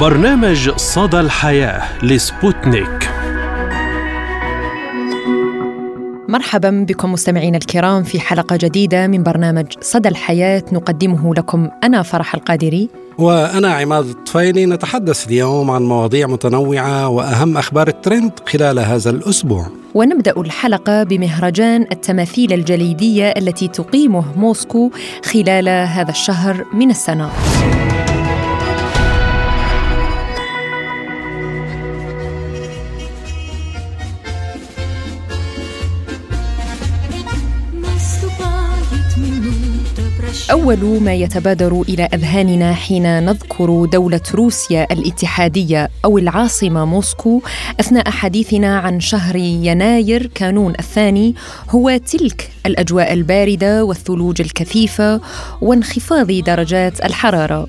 برنامج صدى الحياة لسبوتنيك. مرحبا بكم مستمعينا الكرام في حلقة جديدة من برنامج صدى الحياة نقدمه لكم أنا فرح القادري. وأنا عماد الطفيلي نتحدث اليوم عن مواضيع متنوعة وأهم أخبار الترند خلال هذا الأسبوع. ونبدأ الحلقة بمهرجان التماثيل الجليدية التي تقيمه موسكو خلال هذا الشهر من السنة. أول ما يتبادر إلى أذهاننا حين نذكر دولة روسيا الاتحادية أو العاصمة موسكو أثناء حديثنا عن شهر يناير كانون الثاني هو تلك الأجواء الباردة والثلوج الكثيفة وانخفاض درجات الحرارة.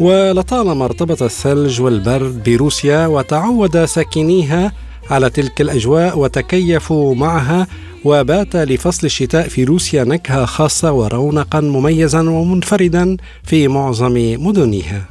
ولطالما ارتبط الثلج والبرد بروسيا وتعود ساكنيها على تلك الأجواء وتكيفوا معها وبات لفصل الشتاء في روسيا نكهة خاصة ورونقا مميزا ومنفردا في معظم مدنها.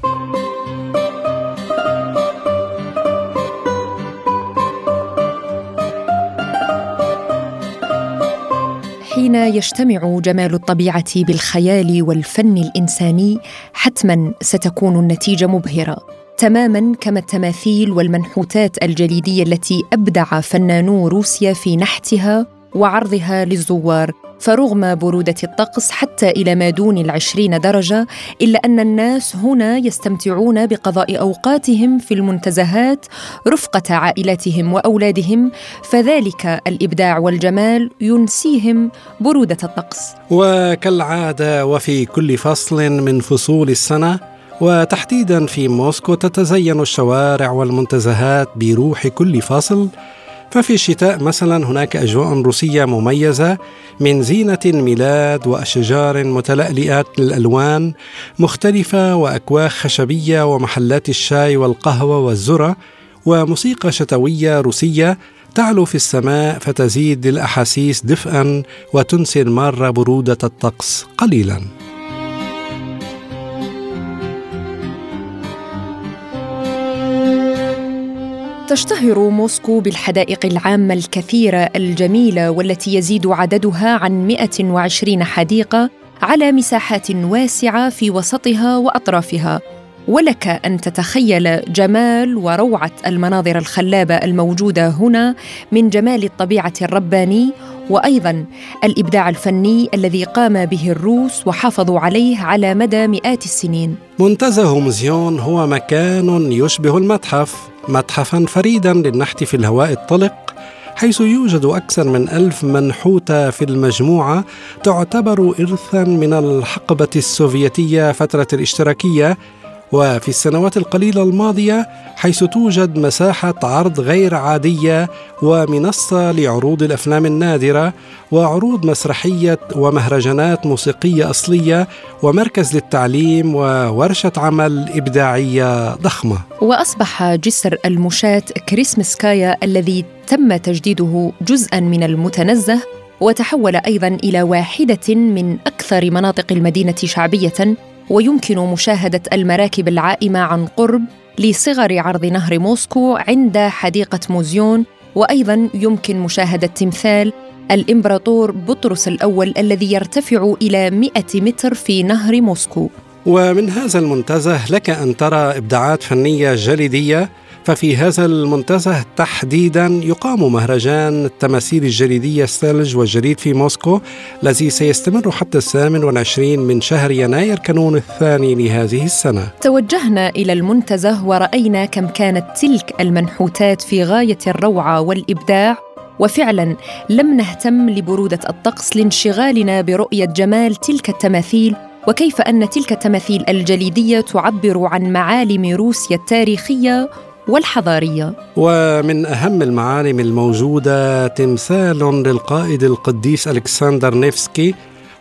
حين يجتمع جمال الطبيعة بالخيال والفن الإنساني حتما ستكون النتيجة مبهرة تماما كما التماثيل والمنحوتات الجليدية التي أبدع فنانو روسيا في نحتها وعرضها للزوار فرغم برودة الطقس حتى إلى ما دون العشرين درجة إلا أن الناس هنا يستمتعون بقضاء أوقاتهم في المنتزهات رفقة عائلاتهم وأولادهم فذلك الإبداع والجمال ينسيهم برودة الطقس. وكالعادة وفي كل فصل من فصول السنة وتحديدا في موسكو تتزين الشوارع والمنتزهات بروح كل فصل ففي الشتاء مثلا هناك أجواء روسية مميزة من زينة الميلاد وأشجار متلألئة الألوان مختلفة وأكواخ خشبية ومحلات الشاي والقهوة والذرة وموسيقى شتوية روسية تعلو في السماء فتزيد الأحاسيس دفئا وتنسي المارة برودة الطقس قليلاً. تشتهر موسكو بالحدائق العامة الكثيرة الجميلة والتي يزيد عددها عن 120 حديقة على مساحات واسعة في وسطها وأطرافها ولك أن تتخيل جمال وروعة المناظر الخلابة الموجودة هنا من جمال الطبيعة الرباني وأيضا الإبداع الفني الذي قام به الروس وحافظوا عليه على مدى مئات السنين. منتزه موزيون هو مكان يشبه المتحف، متحفا فريدا للنحت في الهواء الطلق حيث يوجد أكثر من ألف منحوتة في المجموعة تعتبر إرثا من الحقبة السوفيتية فترة الاشتراكية وفي السنوات القليلة الماضية حيث توجد مساحة عرض غير عادية ومنصة لعروض الأفلام النادرة وعروض مسرحية ومهرجانات موسيقية أصلية ومركز للتعليم وورشة عمل إبداعية ضخمة. وأصبح جسر المشاة كريسمسكايا الذي تم تجديده جزءا من المتنزه وتحول أيضا إلى واحدة من أكثر مناطق المدينة شعبية ويمكن مشاهدة المراكب العائمة عن قرب لصغر عرض نهر موسكو عند حديقة موزيون. وأيضا يمكن مشاهدة تمثال الإمبراطور بطرس الأول الذي يرتفع إلى 100 متر في نهر موسكو. ومن هذا المنتزه لك أن ترى إبداعات فنية جليدية ففي هذا المنتزه تحديدا يقام مهرجان التماثيل الجليدية الثلج والجليد في موسكو الذي سيستمر حتى الثامن والعشرين من شهر يناير كانون الثاني لهذه السنة. توجهنا إلى المنتزه ورأينا كم كانت تلك المنحوتات في غاية الروعة والإبداع وفعلا لم نهتم لبرودة الطقس لانشغالنا برؤية جمال تلك التماثيل وكيف أن تلك التماثيل الجليدية تعبر عن معالم روسيا التاريخية والحضارية. ومن أهم المعالم الموجودة تمثال للقائد القديس ألكسندر نيفسكي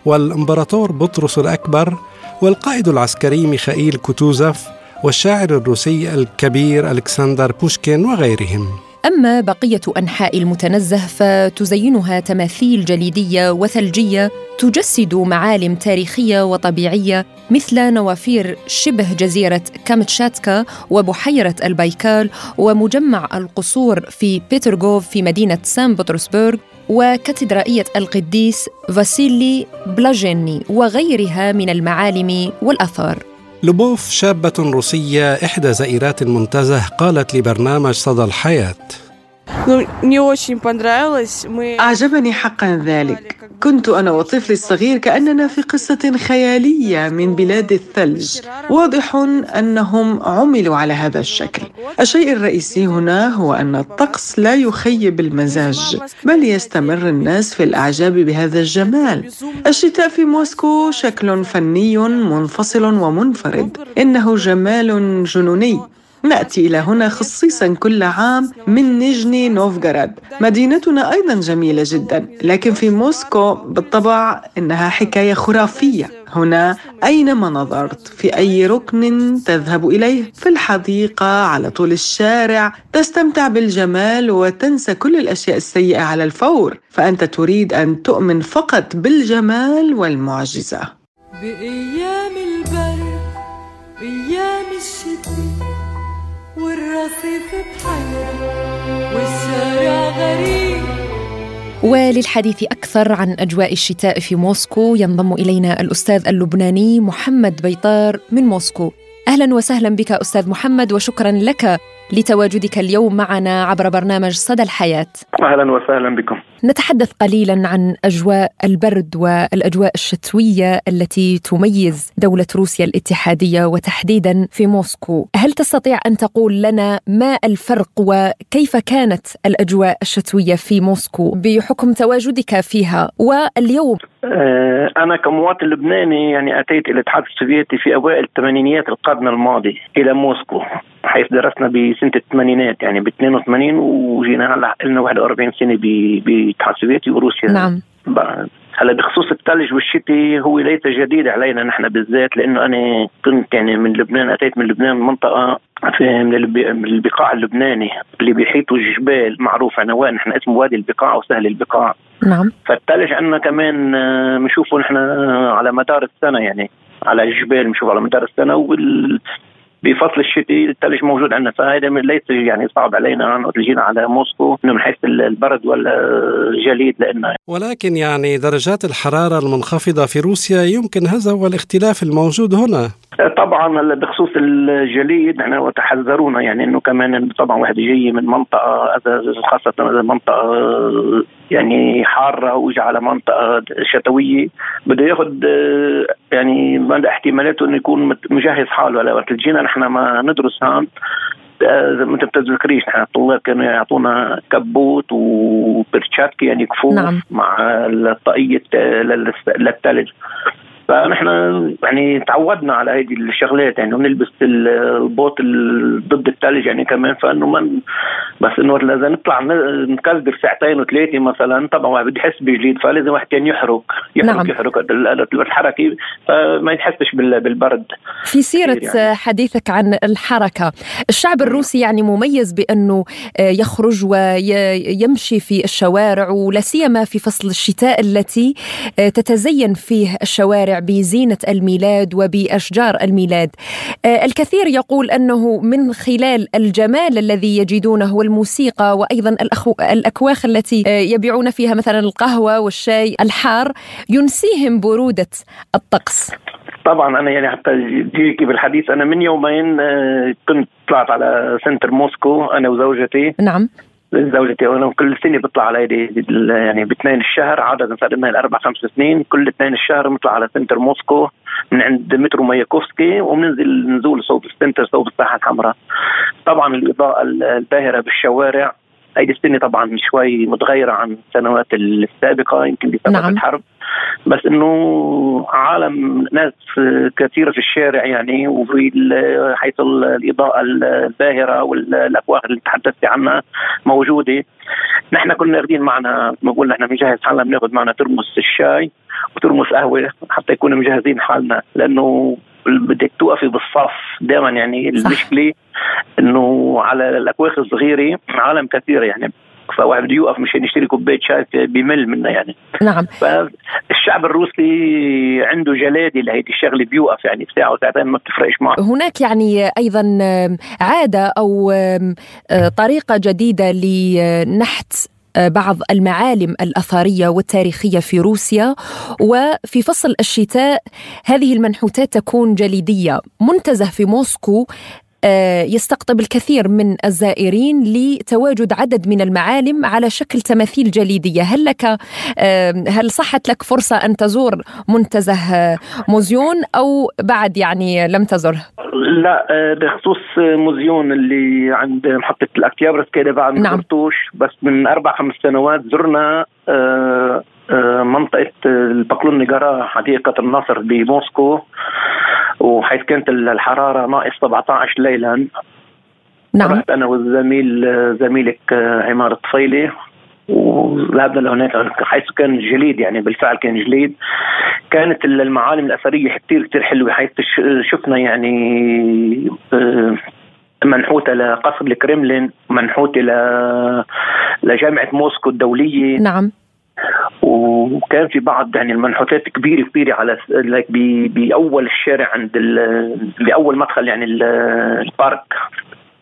والإمبراطور بطرس الأكبر والقائد العسكري ميخائيل كوتوزف والشاعر الروسي الكبير ألكسندر بوشكين وغيرهم. أما بقية أنحاء المتنزه فتزينها تماثيل جليدية وثلجية تجسد معالم تاريخية وطبيعية مثل نوافير شبه جزيرة كامتشاتكا وبحيرة البايكال ومجمع القصور في بيترغوف في مدينة سان بطرسبرغ وكاتدرائية القديس فاسيلي بلاجيني وغيرها من المعالم والآثار. لبوف شابة روسية إحدى زائرات المنتزه قالت لبرنامج صدى الحياة. أعجبني حقا ذلك. كنت أنا وطفلي الصغير كأننا في قصة خيالية من بلاد الثلج. واضح أنهم عملوا على هذا الشكل. الشيء الرئيسي هنا هو أن الطقس لا يخيب المزاج. بل يستمر الناس في الإعجاب بهذا الجمال. الشتاء في موسكو شكل فني منفصل ومنفرد. إنه جمال جنوني. نأتي إلى هنا خصيصا كل عام من نيجني نوفغراد. مدينتنا أيضا جميلة جدا لكن في موسكو بالطبع إنها حكاية خرافية. هنا أينما نظرت؟ في أي ركن تذهب إليه؟ في الحديقة على طول الشارع. تستمتع بالجمال وتنسى كل الأشياء السيئة على الفور. فأنت تريد أن تؤمن فقط بالجمال والمعجزة. بأيام البرد بأيام الشتاء والرصيف بحيرة والشارع غريب. وللحديث أكثر عن أجواء الشتاء في موسكو ينضم إلينا الأستاذ اللبناني محمد بيطار من موسكو. أهلا وسهلا بك أستاذ محمد وشكرا لك لتواجدك اليوم معنا عبر برنامج صدى الحياة. أهلا وسهلا بكم. نتحدث قليلا عن أجواء البرد والأجواء الشتوية التي تميز دولة روسيا الاتحادية وتحديدا في موسكو. هل تستطيع أن تقول لنا ما الفرق وكيف كانت الأجواء الشتوية في موسكو بحكم تواجدك فيها واليوم؟ أنا كمواطن لبناني يعني أتيت إلى الاتحاد السوفيتي في أوائل الثمانينيات القرن الماضي إلى موسكو حيث درسنا بسنة الثمانينات يعني ب 82 وجينا هلأ لنا 41 سنة بالاتحاد السوفيتي وروسيا. نعم. هلا بخصوص الثلج والشتي هو ليس جديد علينا نحن بالذات لأنه أنا كنت يعني من لبنان أتيت من لبنان منطقة في من البقاع اللبناني اللي بيحيطوا جبال معروف عنوان نحن اسمه وادي البقاع وسهل البقاع. نعم. فالثلج عندنا كمان بنشوفه نحن على مدار السنة يعني على الجبال بنشوفه على مدار السنة وبال بفصل الشتاء الثلج موجود عندنا. فهذا ليس يعني صعب علينا. ان جينا على موسكو من حيث البرد ولا الجليد لأنه ولكن يعني درجات الحرارة المنخفضة في روسيا يمكن هذا هو الاختلاف الموجود هنا. طبعا بخصوص الجليد إحنا وتحذرونا يعني إنه كمان طبعا واحد جاي من منطقة خاصة منطقة يعني حارة واجى على منطقة شتوية. بده ياخذ يعني احتمالاته إنه يكون مجهز حاله. وقت جينا نحن ما ندرس هون ما انت بتتذكريش نحن الطلاب كانوا يعطونا كبوت وبرشاتكي يعني كفوف نعم. مع الطاقية للثلج. فنحن يعني تعودنا على هذه الشغلات يعني ونلبس البوت ضد الثلج يعني كمان فإنه من بس إنه اذا نطلع نكذب ساعتين وثلاثة مثلا طبعا واحد بده يحس بجليد فلازم واحد كان يحرق يحرق نعم. يحرق الحركة فما يحسش بالبرد في سيرة يعني. حديثك عن الحركة الشعب الروسي يعني مميز بأنه يخرج ويمشي في الشوارع ولا سيما في فصل الشتاء التي تتزين فيه الشوارع بزينة الميلاد وبأشجار الميلاد. آه، الكثير يقول أنه من خلال الجمال الذي يجدونه والموسيقى وأيضا الأكواخ التي آه، يبيعون فيها مثلا القهوة والشاي الحار ينسيهم برودة الطقس. طبعا أنا يعني حتى حكي بالحديث أنا من يومين آه، كنت طلعت على center موسكو أنا وزوجتي. نعم. زوجتي وأنا كل سنة بطلع على يعني باثنين الشهر عادة صار لنا الأربع خمس سنين. كل اثنين الشهر بنطلع على center موسكو من عند مترو ماياكوفسكي وبننزل نزول صوب السنتر صوب الساحة الحمراء. طبعا الإضاءة الباهرة بالشوارع. هيدي السنة طبعا شوي متغيرة عن السنوات السابقة يمكن بسبب نعم. الحرب. بس إنه عالم ناس كثيرة في الشارع يعني وفي حيث الإضاءة الباهرة والاكواخ اللي تحدثت عنها موجودة. نحن كنا اخذين معنا بقول نحن بنجهز حالنا بناخذ معنا ترمس الشاي وترمس قهوة حتى يكونوا مجهزين حالنا لأنه بدك توقفي بالصف دائما يعني المشكلة إنه على الأكواخ الصغيرة عالم كثير يعني. فواحد بده يوقف مشان يشتري كوباية شاي بمل منها يعني. نعم. فالشعب الروسي عنده جلاده لهيدي الشغلة بيوقف يعني ساعه وساعتين ما بتفرقش معه. هناك يعني أيضا عادة أو طريقة جديدة لنحت بعض المعالم الأثرية والتاريخية في روسيا. وفي فصل الشتاء هذه المنحوتات تكون جليدية منتزه في موسكو آه، يستقطب الكثير من الزائرين لتواجد عدد من المعالم على شكل تماثيل جليدية، هل لك هل صحت لك فرصة أن تزور منتزه موزيون أو بعد يعني لم تزره؟ لا آه، بخصوص موزيون اللي عند محطة الاكتيابرس كده بعد ما نعم. زرتوش بس من أربع خمس سنوات زرنا آه، منطقة البقلون نيجارا حديقة النصر بموسكو وحيث كانت الحرارة ناقص 17 ليلا. نعم. رحت أنا والزميل زميلك عمار الطفيلي. وذهبنا لهناك حيث كان جليد يعني بالفعل كان جليد. كانت المعالم الأثرية كثير كثير حلوة حيث شفنا يعني آه، منحوته لقصر الكرملين منحوته لجامعه موسكو الدولية. نعم. وكان في بعض يعني المنحوتات كبيرة كبيرة على بأول الشارع عند بأول مدخل يعني البارك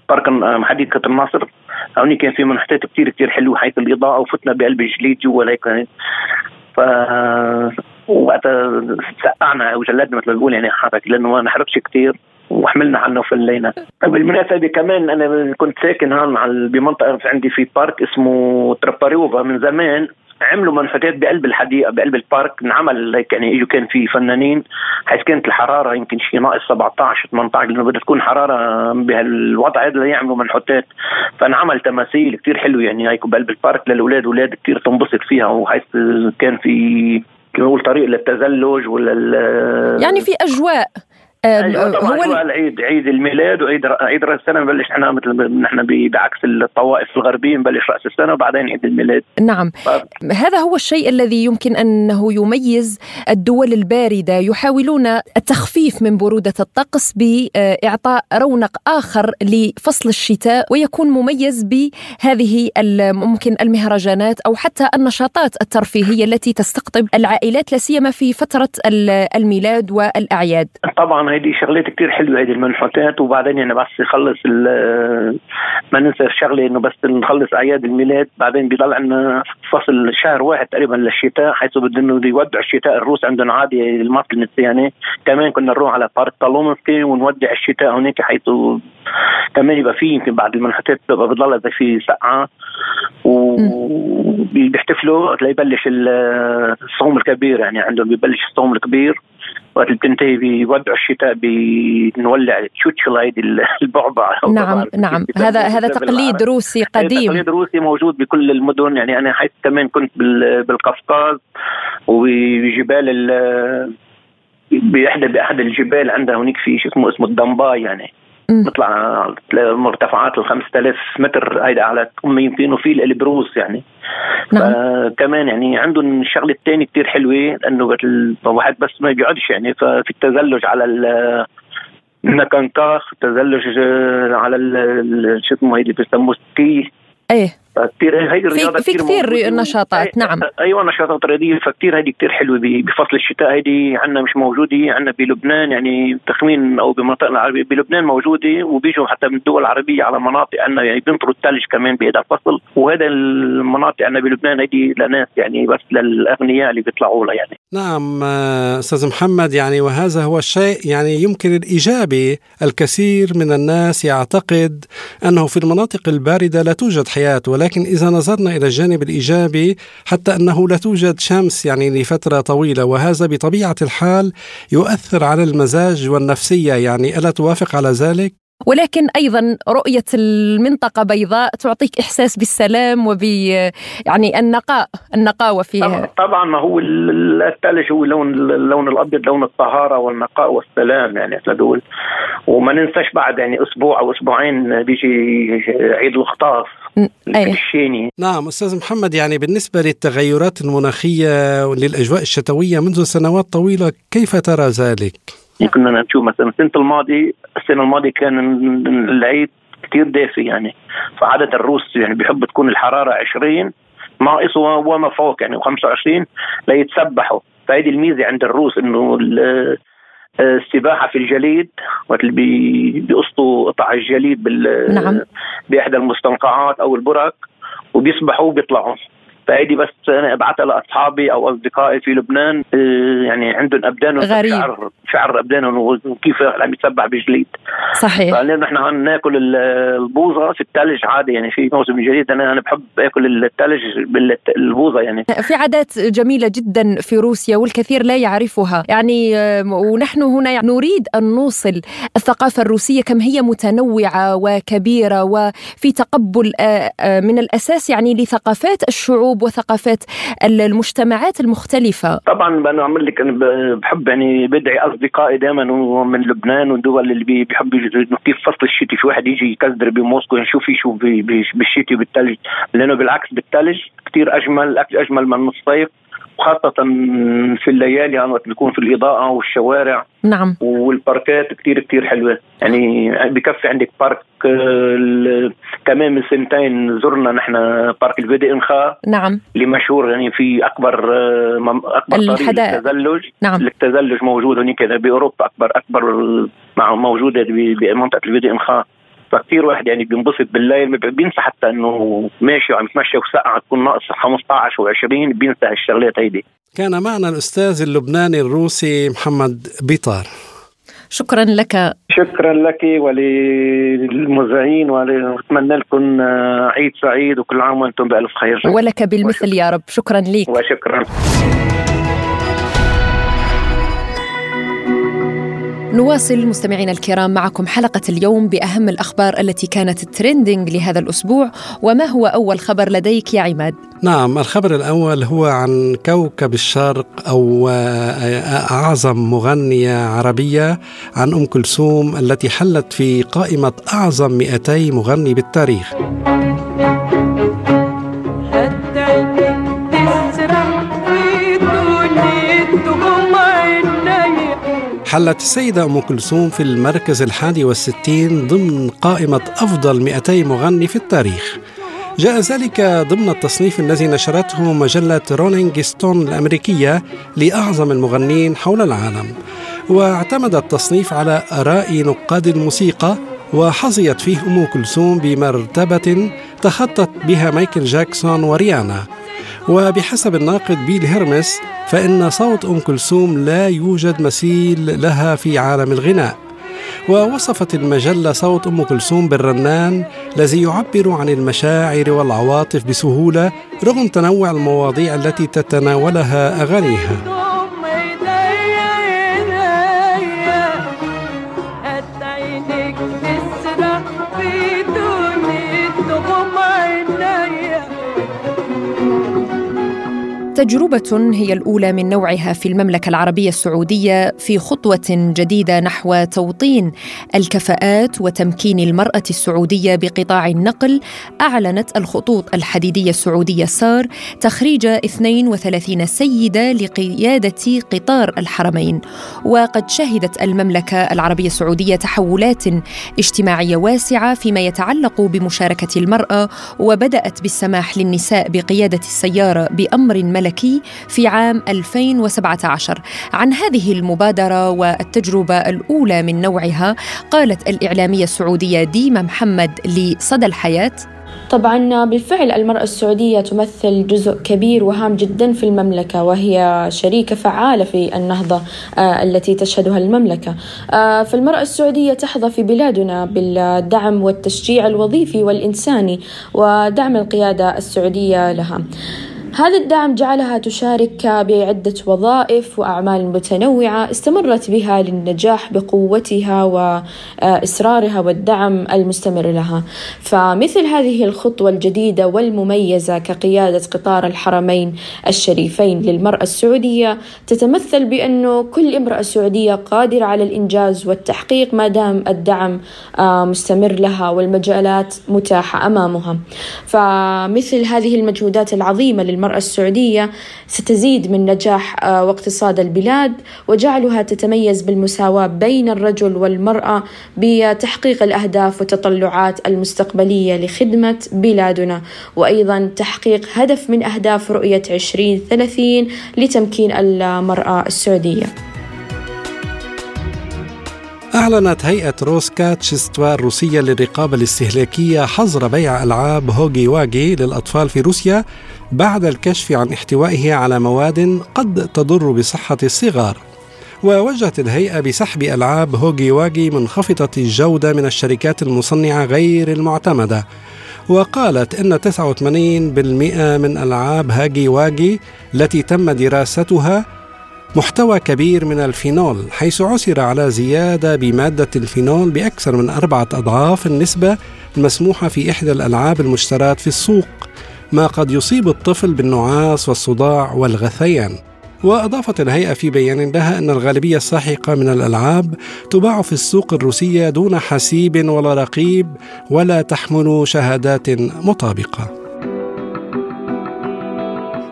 بارك حديقه الناصر. هوني كان في منحوتات كثير كثير حلوة حيث الإضاءة وفتنا بقلب الجليد جوا هيك ف وقتها سقعنا وجلدنا مثل ما بقول يعني حرك لأنه ما نحرقش كثير وحملنا عنه وفلينا بالمناسبة كمان أنا كنت ساكن هون بمنطقة عندي في بارك اسمه تراباريوفا من زمان. عملوا منحوتات بقلب الحديقه بقلب البارك. انعمل هيك يعني اجوا كان في فنانين حيث كانت الحرارة يمكن شيء ناقص 17 18 لأنه بدها تكون حرارة بهالوضع هذا ليعملوا منحوتات. فانعمل تماثيل كثير حلوة يعني هيك بقلب البارك للأولاد أولاد كثير تنبسط فيها وحيث كان في نقول طريق للتزلج ولا يعني في أجواء. أيوة هو العيد عيد الميلاد وعيد عيد رأس السنة نبلش إحنا مثل نحن بعكس الطوائف الغربية نبلش رأس السنة وبعدين عيد الميلاد. نعم. ف... هذا هو الشيء الذي يمكن أنه يميز الدول الباردة. يحاولون التخفيف من برودة الطقس بإعطاء رونق آخر لفصل الشتاء ويكون مميز بهذه ممكن المهرجانات أو حتى النشاطات الترفيهية التي تستقطب العائلات لا سيما في فترة الميلاد والأعياد. طبعا هيدي شغلات كتير حلوة هيدي المنحوتات وبعدين يعني بس يخلص ما ننسى الشغلة إنه بس نخلص أعياد الميلاد بعدين بيضل عندنا فصل شهر واحد تقريبا للشتاء حيث بدهم يودعوا الشتاء الروس عندهم عادي المصل النسياني كمان كنا نروح على بارك طالومسكي ونودع الشتاء هناك حيث كمان يبقى في يمكن بعد المنحوتات بتبقى بتضل إذا في سقعة. وبيحتفلوا ليبلش الصوم الكبير يعني عندهم ببلش الصوم الكبير. وقت بتنتهي بيودعوا الشتاء بنولع تشوتشل هيدي البعبع. نعم نعم. هذا هذا تقليد روسي قديم. تقليد روسي موجود بكل المدن. يعني أنا حيث كمان كنت بالقفقاز وبجبال باحدى باحد الجبال عندها هناك في شيء اسمه اسمه الدمباي يعني. بيطلع مرتفعات ال 5000 متر هيدا على يمكن في البروس يعني. نعم. كمان يعني عندهم الشغلة الثانية كثير حلوة انه الواحد بس ما بيقعدش يعني ففي التزلج على ال نكنكاخ تزلج على شو اسمه هيدي بيسموه سكي إيه. كثير هيدي الرياضة في كثير نشاطات نعم. أيوه نشاطات رياضية. فكثير هيدي كثير حلوة بفصل الشتاء. هيدي عندنا مش موجودة. عندنا بلبنان يعني تخمين أو بمناطقنا العربية. بلبنان موجودة وبيجوا حتى من الدول العربية على مناطق عندنا يعني بينطروا الثلج كمان بهذا الفصل. وهذا المناطق عندنا بلبنان هيدي لناس يعني بس للأغنياء اللي بيطلعوا لها يعني. نعم أستاذ محمد يعني وهذا هو الشيء يعني يمكن الإيجابي الكثير من الناس يعتقد أنه في المناطق الباردة لا توجد حياة ولكن إذا نظرنا إلى الجانب الإيجابي حتى أنه لا توجد شمس يعني لفترة طويلة وهذا بطبيعة الحال يؤثر على المزاج والنفسية يعني ألا توافق على ذلك؟ ولكن أيضا رؤية المنطقة بيضاء تعطيك إحساس بالسلام وب يعني النقاء النقاوه فيها طبعا ما هو الثلج هو لون اللون الأبيض لون الطهاره والنقاء والسلام يعني تقول وما ننساش بعد يعني أسبوع أو أسبوعين بيجي عيد الخطاف الشيني. نعم أستاذ محمد يعني بالنسبة للتغيرات المناخية وللأجواء الشتوية منذ سنوات طويلة كيف ترى ذلك؟ كنا نشوف مثلا السنة الماضية السنة الماضية كان العيد كثير دافي يعني. فعادة الروس يعني بيحب تكون الحرارة 20 ناقص وما فوق يعني 25 ليتسبحوا. فهذه الميزة عند الروس إنه السباحة في الجليد وقت اللي بيقصوا قطع الجليد بال نعم. بإحدى المستنقعات أو البرك وبيسبحوا وبيطلعوا فهيدي بس أنا أبعثها لأصحابي أو أصدقائي في لبنان آه، يعني عندهم أبدان غريب. شعر شعر ابدانهم وكيف عم يتسبح بجليد. صحيح. فعلينا نحن ناكل البوظة في الثلج عادي يعني في موسم جديد أنا أنا بحب آكل الثلج بالبوظه يعني. في عادات جميلة جدا في روسيا والكثير لا يعرفها. يعني ونحن هنا نريد أن نوصل الثقافة الروسية كم هي متنوعة وكبيرة وفي تقبل آه، آه، من الأساس يعني لثقافات الشعوب الشعوب وثقافات المجتمعات المختلفة. طبعا أعمل لك بحب يعني بدعي أصدقائي دائما من لبنان والدول اللي بيحبوا كيف فصل الشتي في واحد يجي يكذر بموسكو يشوف يشوف بالشتي وبالثلج لأنه بالعكس بالثلج كثير أجمل أجمل من الصيف. وخاصة في الليالي يعني وقت بيكون في الإضاءة والشوارع. نعم. والباركات كتير كتير حلوة. يعني بكفي عندك بارك كمان من سنتين زرنا نحن بارك الفيدي إنخا. نعم. اللي مشهور يعني في أكبر أكبر الحدائق للتزلج. نعم. التزلج موجود هناك بأوروبا أكبر أكبر موجوده بمنطقة الفيدي إنخا. فكثير واحد يعني بينبسط بالليل بينسى حتى إنه ماشي وعم يتمشى وسقعه تكون ناقص 15 و20 بينسى هالشغلات هيدي. كان معنا الأستاذ اللبناني الروسي محمد بيطار. شكرا لك. شكرا لك وللمذيعين ونتمنى لكم عيد سعيد وكل عام وأنتم بألف خير. ولك بالمثل وشكرا. يا رب. شكرا لك وشكرا. نواصل مستمعينا الكرام معكم حلقة اليوم بأهم الأخبار التي كانت تريندينج لهذا الأسبوع وما هو أول خبر لديك يا عماد؟ نعم الخبر الأول هو عن كوكب الشرق أو أعظم مغنية عربية عن أم كلثوم التي حلت في قائمة أعظم 200 مغني بالتاريخ حلت السيدة أم كلثوم في المركز الحادي والستين ضمن قائمة أفضل 200 مغني في التاريخ. جاء ذلك ضمن التصنيف الذي نشرته مجلة رولينج ستون الأمريكية لأعظم المغنين حول العالم. واعتمد التصنيف على آراء نقاد الموسيقى وحظيت فيه أم كلثوم بمرتبة تخطت بها مايكل جاكسون وريانا. وبحسب الناقد بيل هيرمس فإن صوت أم كلثوم لا يوجد مثيل لها في عالم الغناء. ووصفت المجلة صوت أم كلثوم بالرنان الذي يعبر عن المشاعر والعواطف بسهولة رغم تنوع المواضيع التي تتناولها أغانيها. تجربة هي الأولى من نوعها في المملكة العربية السعودية في خطوة جديدة نحو توطين الكفاءات وتمكين المرأة السعودية بقطاع النقل أعلنت الخطوط الحديدية السعودية سار تخريج 32 سيدة لقيادة قطار الحرمين. وقد شهدت المملكة العربية السعودية تحولات اجتماعية واسعة فيما يتعلق بمشاركة المرأة وبدأت بالسماح للنساء بقيادة السيارة بأمر ملكي الملكي في عام 2017 عن هذه المبادرة والتجربة الأولى من نوعها قالت الإعلامية السعودية ديما محمد لصدى الحياة. طبعا بالفعل المرأة السعودية تمثل جزء كبير وهام جدا في المملكة وهي شريكة فعالة في النهضة آه، التي تشهدها المملكة. آه، فالمرأة السعودية تحظى في بلادنا بالدعم والتشجيع الوظيفي والإنساني ودعم القيادة السعودية لها. هذا الدعم جعلها تشارك بعدة وظائف وأعمال متنوعة استمرت بها للنجاح بقوتها وإصرارها والدعم المستمر لها. فمثل هذه الخطوة الجديدة والمميزة كقيادة قطار الحرمين الشريفين للمرأة السعودية تتمثل بأنه كل امرأة سعودية قادرة على الإنجاز والتحقيق ما دام الدعم آه، مستمر لها والمجالات متاحة أمامها. فمثل هذه المجهودات العظيمة للمرأة المرأة السعودية ستزيد من نجاح آه، واقتصاد البلاد وجعلها تتميز بالمساواة بين الرجل والمرأة بتحقيق الأهداف والتطلعات المستقبلية لخدمة بلادنا وأيضا تحقيق هدف من أهداف رؤية 2030 لتمكين المرأة السعودية. أعلنت هيئة روسكاتشستوا الروسية للرقابة الاستهلاكية حظر بيع ألعاب هوجي واجي للأطفال في روسيا بعد الكشف عن احتوائه على مواد قد تضر بصحة الصغار. ووجهت الهيئة بسحب ألعاب هوجي واجي منخفضة الجودة من الشركات المصنعة غير المعتمدة. وقالت إن 89% من ألعاب هاجي واجي التي تم دراستها محتوى كبير من الفينول حيث عثر على زيادة بمادة الفينول بأكثر من أربعة أضعاف النسبة المسموحة في إحدى الألعاب المشترات في السوق. ما قد يصيب الطفل بالنعاس والصداع والغثيان. وأضافت الهيئة في بيان لها أن الغالبية الساحقة من الألعاب تباع في السوق الروسية دون حسيب ولا رقيب ولا تحمل شهادات مطابقة.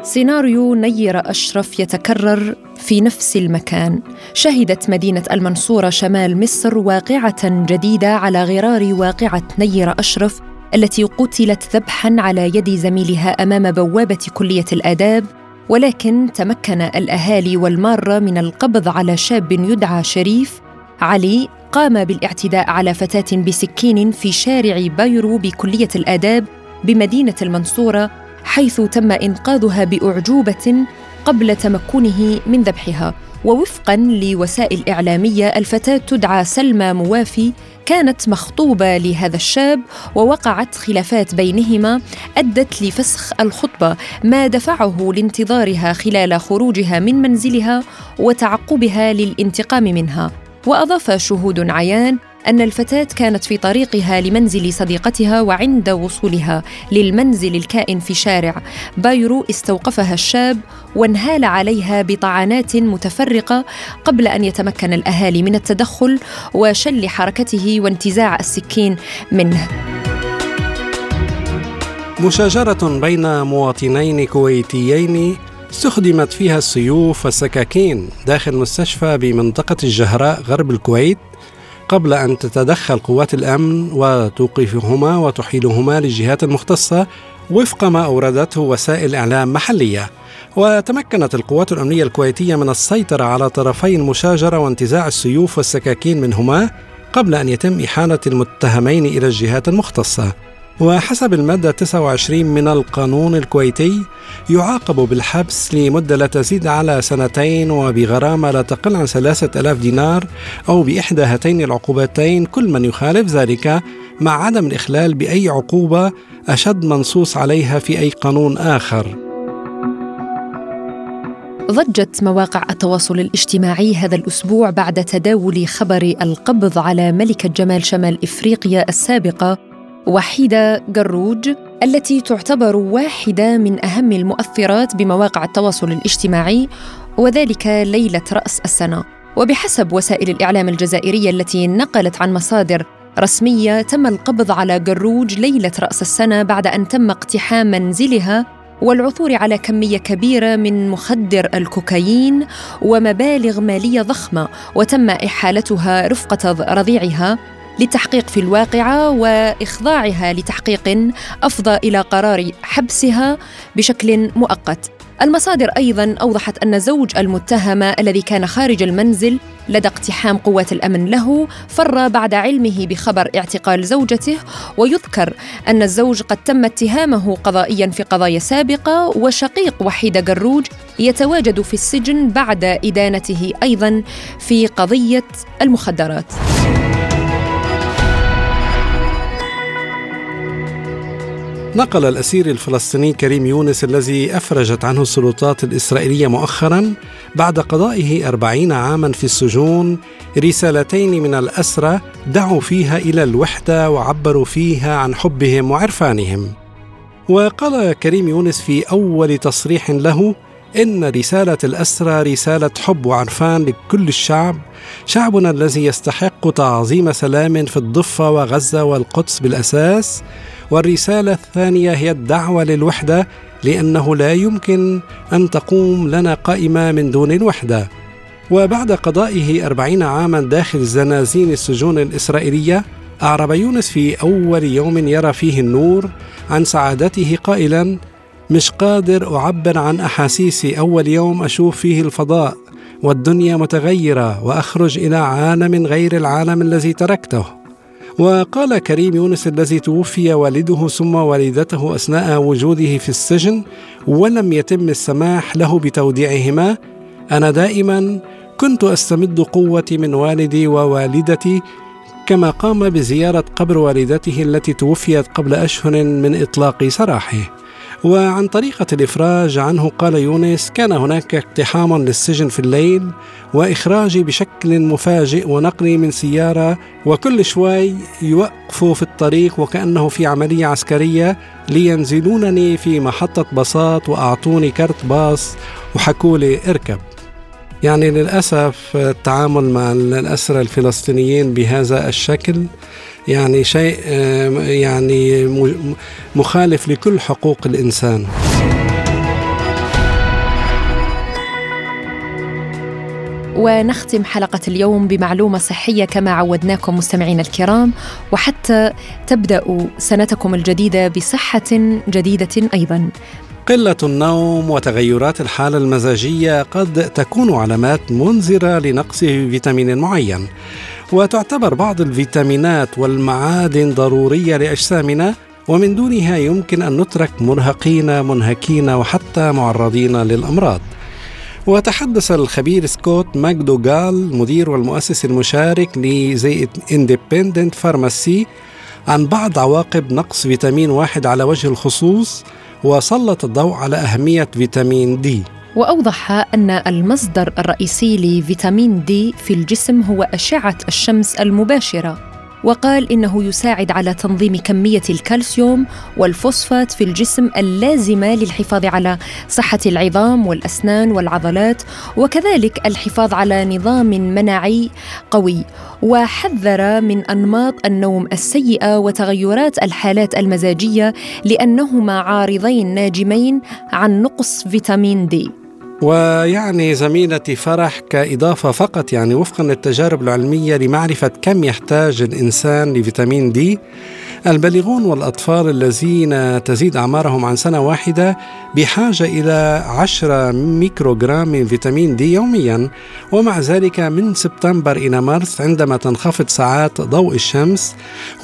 سيناريو نيرة أشرف يتكرر في نفس المكان. شهدت مدينة المنصورة شمال مصر واقعة جديدة على غرار واقعة نيرة أشرف التي قتلت ذبحا على يد زميلها أمام بوابة كلية الآداب ولكن تمكن الأهالي والمارة من القبض على شاب يدعى شريف. علي قام بالاعتداء على فتاة بسكين في شارع بايرو بكلية الآداب بمدينة المنصورة حيث تم إنقاذها بأعجوبة قبل تمكنه من ذبحها. ووفقا لوسائل إعلامية الفتاة تدعى سلمى موافي كانت مخطوبة لهذا الشاب ووقعت خلافات بينهما أدت لفسخ الخطبة ما دفعه لانتظارها خلال خروجها من منزلها وتعقبها للانتقام منها. وأضاف شهود عيان أن الفتاة كانت في طريقها لمنزل صديقتها وعند وصولها للمنزل الكائن في شارع بايرو استوقفها الشاب وانهال عليها بطعنات متفرقة قبل أن يتمكن الأهالي من التدخل وشل حركته وانتزاع السكين منه. مشاجرة بين مواطنين كويتيين استخدمت فيها السيوف والسكاكين داخل مستشفى بمنطقة الجهراء غرب الكويت قبل أن تتدخل قوات الأمن وتوقفهما وتحيلهما للجهات المختصة وفق ما أوردته وسائل إعلام محلية. وتمكنت القوات الأمنية الكويتية من السيطرة على طرفي المشاجرة وانتزاع السيوف والسكاكين منهما قبل أن يتم إحالة المتهمين إلى الجهات المختصة. وحسب المادة 29 من القانون الكويتي يعاقب بالحبس لمدة لا تزيد على سنتين وبغرامة لا تقل عن ثلاثة ألاف دينار أو بإحدى هاتين العقوبتين. كل من يخالف ذلك مع عدم الإخلال بأي عقوبة أشد منصوص عليها في أي قانون آخر. ضجت مواقع التواصل الاجتماعي هذا الأسبوع بعد تداول خبر القبض على ملكة جمال شمال إفريقيا السابقة وحيدة قروج التي تعتبر واحدة من أهم المؤثرات بمواقع التواصل الاجتماعي وذلك ليلة رأس السنة. وبحسب وسائل الإعلام الجزائرية التي نقلت عن مصادر رسمية تم القبض على قروج ليلة رأس السنة بعد أن تم اقتحام منزلها والعثور على كمية كبيرة من مخدر الكوكايين ومبالغ مالية ضخمة وتم إحالتها رفقة رضيعها. للتحقيق في الواقعة وإخضاعها لتحقيق أفضى إلى قرار حبسها بشكل مؤقت. المصادر أيضا أوضحت أن زوج المتهمة الذي كان خارج المنزل لدى اقتحام قوات الأمن له فر بعد علمه بخبر اعتقال زوجته ويذكر أن الزوج قد تم اتهامه قضائيا في قضايا سابقة وشقيق وحيد قروج يتواجد في السجن بعد إدانته أيضا في قضية المخدرات. نقل الأسير الفلسطيني كريم يونس الذي أفرجت عنه السلطات الإسرائيلية مؤخرا بعد قضائه أربعين عاما في السجون رسالتين من الأسرى دعوا فيها إلى الوحدة وعبروا فيها عن حبهم وعرفانهم. وقال كريم يونس في أول تصريح له إن رسالة الأسرى رسالة حب وعرفان لكل الشعب شعبنا الذي يستحق تعظيم سلام في الضفة وغزة والقدس بالأساس والرسالة الثانية هي الدعوة للوحدة لأنه لا يمكن أن تقوم لنا قائمة من دون الوحدة. وبعد قضائه أربعين عاما داخل زنازين السجون الإسرائيلية أعرب يونس في أول يوم يرى فيه النور عن سعادته قائلا مش قادر أعبر عن أحاسيسي أول يوم أشوف فيه الفضاء والدنيا متغيرة وأخرج إلى عالم غير العالم الذي تركته. وقال كريم يونس الذي توفي والده ثم والدته أثناء وجوده في السجن ولم يتم السماح له بتوديعهما أنا دائما كنت أستمد قوتي من والدي ووالدتي كما قام بزيارة قبر والدته التي توفيت قبل أشهر من إطلاق سراحه. وعن طريقة الإفراج عنه قال يونس كان هناك اقتحام للسجن في الليل وإخراجي بشكل مفاجئ ونقلي من سيارة وكل شوي يوقفوا في الطريق وكأنه في عملية عسكرية لينزلونني في محطة باصات وأعطوني كرت باص وحكوا لي اركب. يعني للأسف التعامل مع الأسرى الفلسطينيين بهذا الشكل يعني شيء يعني مخالف لكل حقوق الإنسان. ونختم حلقة اليوم بمعلومة صحية كما عودناكم مستمعينا الكرام. وحتى تبدأوا سنتكم الجديدة بصحة جديدة أيضا. قلة النوم وتغيرات الحالة المزاجية قد تكون علامات منذرة لنقص فيتامين معين. وتعتبر بعض الفيتامينات والمعادن ضرورية لأجسامنا ومن دونها يمكن أن نترك مرهقين منهكين وحتى معرضين للأمراض. وتحدث الخبير سكوت ماكدوغال مدير والمؤسس المشارك ل The Independent Pharmacy عن بعض عواقب نقص فيتامين واحد على وجه الخصوص وسلط الضوء على أهمية فيتامين دي. وأوضح أن المصدر الرئيسي لفيتامين دي في الجسم هو أشعة الشمس المباشرة. وقال إنه يساعد على تنظيم كمية الكالسيوم والفوسفات في الجسم اللازمة للحفاظ على صحة العظام والأسنان والعضلات وكذلك الحفاظ على نظام مناعي قوي وحذر من أنماط النوم السيئة وتغيرات الحالات المزاجية لأنهما عارضين ناجمين عن نقص فيتامين دي. ويعني زميلتي فرح كإضافة فقط يعني وفقا للتجارب العلمية لمعرفة كم يحتاج الإنسان لفيتامين دي. البالغون والأطفال الذين تزيد أعمارهم عن سنة واحدة بحاجة إلى 10 ميكروغرام من فيتامين دي يوميا ومع ذلك من سبتمبر إلى مارس عندما تنخفض ساعات ضوء الشمس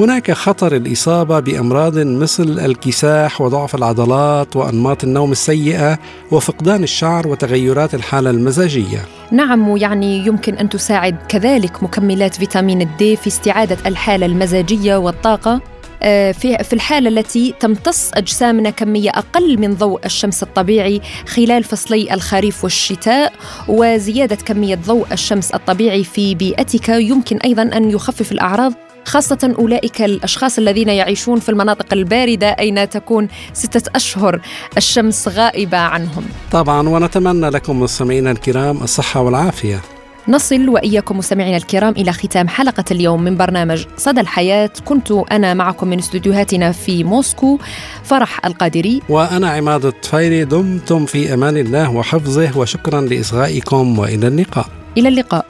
هناك خطر الإصابة بأمراض مثل الكساح وضعف العضلات وأنماط النوم السيئة وفقدان الشعر وتغيرات الحالة المزاجية. نعم ويعني يمكن أن تساعد كذلك مكملات فيتامين الدي في استعادة الحالة المزاجية والطاقة. آه، في الحالة التي تمتص اجسامنا كميه أقل من ضوء الشمس الطبيعي خلال فصلي الخريف والشتاء وزيادة كمية ضوء الشمس الطبيعي في بيئتك. يمكن أيضا أن يخفف الأعراض. خاصة أولئك الأشخاص الذين يعيشون في المناطق الباردة أين تكون ستة أشهر الشمس غائبة عنهم. طبعا ونتمنى لكم مستمعينا الكرام الصحة والعافية. نصل وإياكم مستمعينا الكرام إلى ختام حلقة اليوم من برنامج صدى الحياة. كنت أنا معكم من استديوهاتنا في موسكو فرح القادري. وأنا عماد الطفيري دمتم في أمان الله وحفظه وشكرا لإصغائكم وإلى اللقاء. إلى اللقاء.